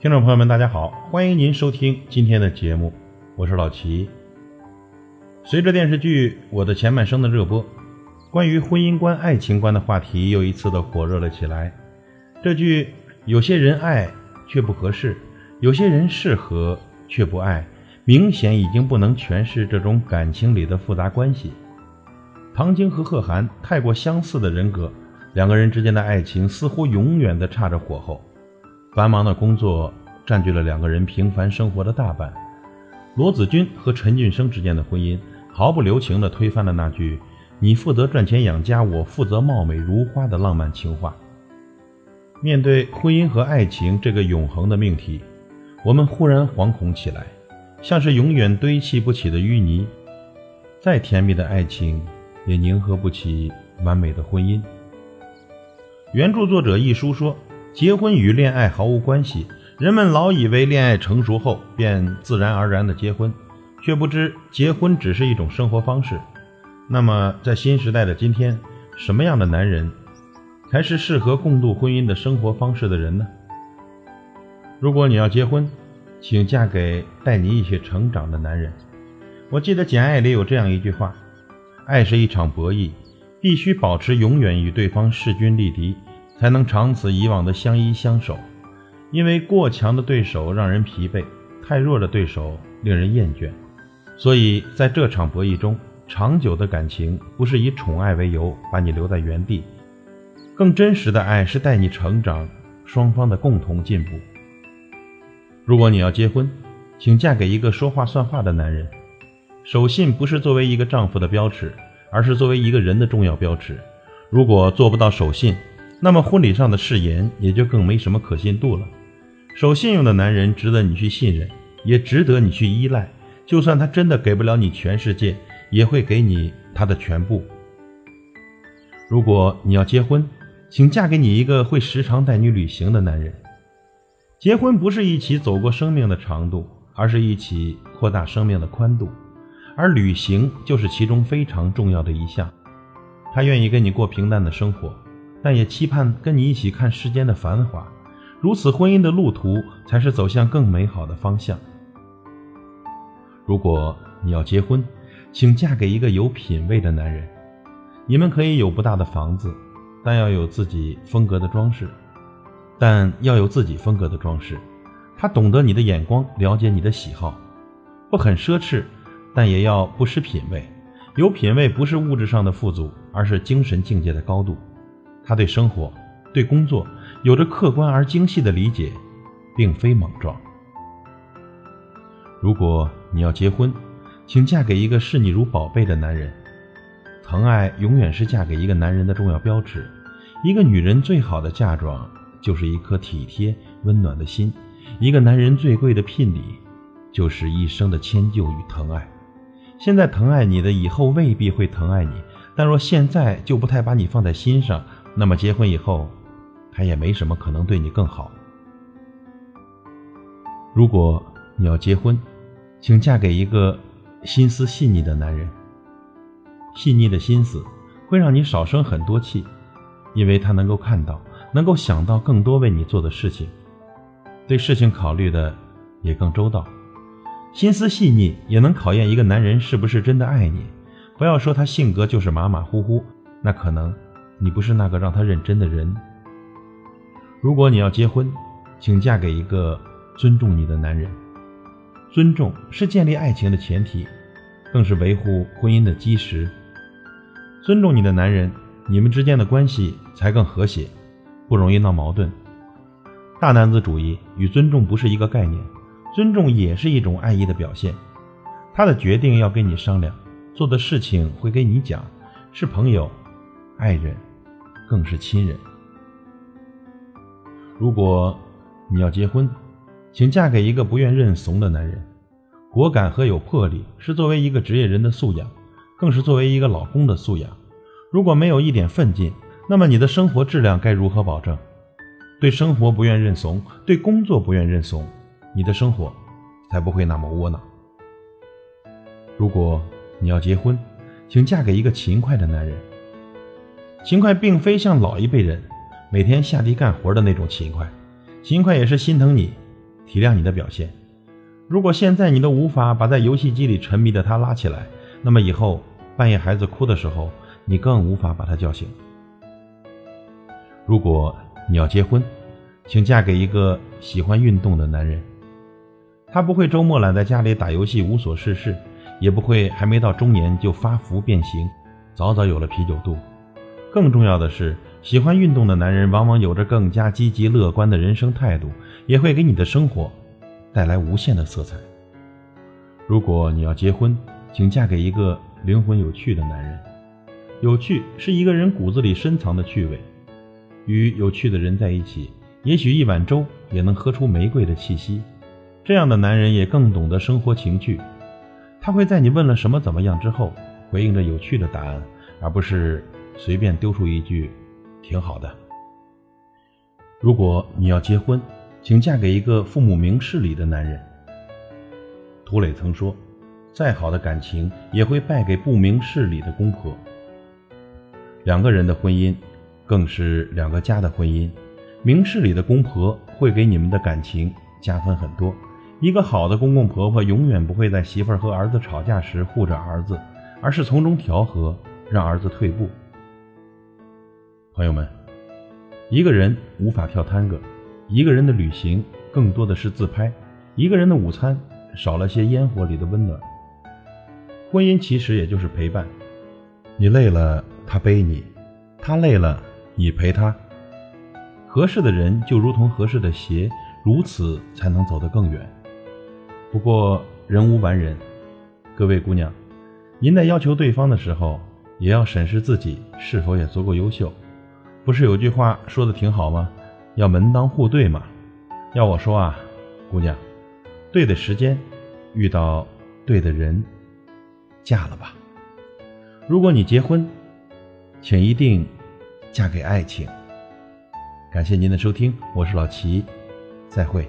听众朋友们，大家好，欢迎您收听今天的节目，我是老齐。随着电视剧《我的前半生》的热播，关于婚姻观、爱情观的话题又一次的火热了起来。这句“有些人爱却不合适，有些人适合却不爱”，明显已经不能诠释这种感情里的复杂关系。唐晶和贺涵太过相似的人格，两个人之间的爱情似乎永远的差着火候。繁忙的工作占据了两个人平凡生活的大半。罗子君和陈俊生之间的婚姻毫不留情地推翻了那句“你负责赚钱养家，我负责貌美如花”的浪漫情话。面对婚姻和爱情这个永恒的命题，我们忽然惶恐起来，像是永远堆砌不起的淤泥。再甜蜜的爱情，也凝合不起完美的婚姻。原著作者一书说。结婚与恋爱毫无关系，人们老以为恋爱成熟后便自然而然的结婚，却不知结婚只是一种生活方式。那么，在新时代的今天，什么样的男人才是适合共度婚姻的生活方式的人呢？如果你要结婚，请嫁给带你一起成长的男人。我记得《简爱》里有这样一句话：“爱是一场博弈，必须保持永远与对方势均力敌。”才能长此以往的相依相守，因为过强的对手让人疲惫，太弱的对手令人厌倦。所以在这场博弈中，长久的感情不是以宠爱为由把你留在原地，更真实的爱是带你成长，双方的共同进步。如果你要结婚，请嫁给一个说话算话的男人。守信不是作为一个丈夫的标尺，而是作为一个人的重要标尺。如果做不到守信，那么婚礼上的誓言也就更没什么可信度了。守信用的男人值得你去信任，也值得你去依赖。就算他真的给不了你全世界，也会给你他的全部。如果你要结婚，请嫁给你一个会时常带你旅行的男人。结婚不是一起走过生命的长度，而是一起扩大生命的宽度，而旅行就是其中非常重要的一项。他愿意跟你过平淡的生活。但也期盼跟你一起看世间的繁华，如此婚姻的路途才是走向更美好的方向。如果你要结婚，请嫁给一个有品位的男人。你们可以有不大的房子，但要有自己风格的装饰，但要有自己风格的装饰。他懂得你的眼光，了解你的喜好，不很奢侈，但也要不失品位。有品位不是物质上的富足，而是精神境界的高度。他对生活、对工作有着客观而精细的理解，并非莽撞。如果你要结婚，请嫁给一个视你如宝贝的男人。疼爱永远是嫁给一个男人的重要标志。一个女人最好的嫁妆就是一颗体贴温暖的心。一个男人最贵的聘礼就是一生的迁就与疼爱。现在疼爱你的，以后未必会疼爱你；但若现在就不太把你放在心上，那么结婚以后，他也没什么可能对你更好。如果你要结婚，请嫁给一个心思细腻的男人。细腻的心思会让你少生很多气，因为他能够看到，能够想到更多为你做的事情，对事情考虑的也更周到。心思细腻也能考验一个男人是不是真的爱你。不要说他性格就是马马虎虎，那可能。你不是那个让他认真的人。如果你要结婚，请嫁给一个尊重你的男人。尊重是建立爱情的前提，更是维护婚姻的基石。尊重你的男人，你们之间的关系才更和谐，不容易闹矛盾。大男子主义与尊重不是一个概念，尊重也是一种爱意的表现。他的决定要跟你商量，做的事情会跟你讲，是朋友，爱人。更是亲人。如果你要结婚，请嫁给一个不愿认怂的男人。果敢和有魄力是作为一个职业人的素养，更是作为一个老公的素养。如果没有一点奋进，那么你的生活质量该如何保证？对生活不愿认怂，对工作不愿认怂，你的生活才不会那么窝囊。如果你要结婚，请嫁给一个勤快的男人。勤快并非像老一辈人每天下地干活的那种勤快，勤快也是心疼你、体谅你的表现。如果现在你都无法把在游戏机里沉迷的他拉起来，那么以后半夜孩子哭的时候，你更无法把他叫醒。如果你要结婚，请嫁给一个喜欢运动的男人。他不会周末懒在家里打游戏无所事事。也不会还没到中年就发福变形，早早有了啤酒肚。更重要的是，喜欢运动的男人往往有着更加积极乐观的人生态度，也会给你的生活带来无限的色彩。如果你要结婚，请嫁给一个灵魂有趣的男人。有趣是一个人骨子里深藏的趣味，与有趣的人在一起，也许一碗粥也能喝出玫瑰的气息。这样的男人也更懂得生活情趣。他会在你问了什么怎么样之后，回应着有趣的答案，而不是随便丢出一句“挺好的”。如果你要结婚，请嫁给一个父母明事理的男人。涂磊曾说：“再好的感情也会败给不明事理的公婆。”两个人的婚姻，更是两个家的婚姻，明事理的公婆会给你们的感情加分很多。一个好的公公婆婆永远不会在媳妇儿和儿子吵架时护着儿子，而是从中调和，让儿子退步。朋友们，一个人无法跳探戈，一个人的旅行更多的是自拍，一个人的午餐少了些烟火里的温暖。婚姻其实也就是陪伴，你累了他背你，他累了你陪他。合适的人就如同合适的鞋，如此才能走得更远。不过人无完人，各位姑娘，您在要求对方的时候，也要审视自己是否也足够优秀。不是有句话说的挺好吗？要门当户对嘛。要我说啊，姑娘，对的时间，遇到对的人，嫁了吧。如果你结婚，请一定嫁给爱情。感谢您的收听，我是老齐，再会。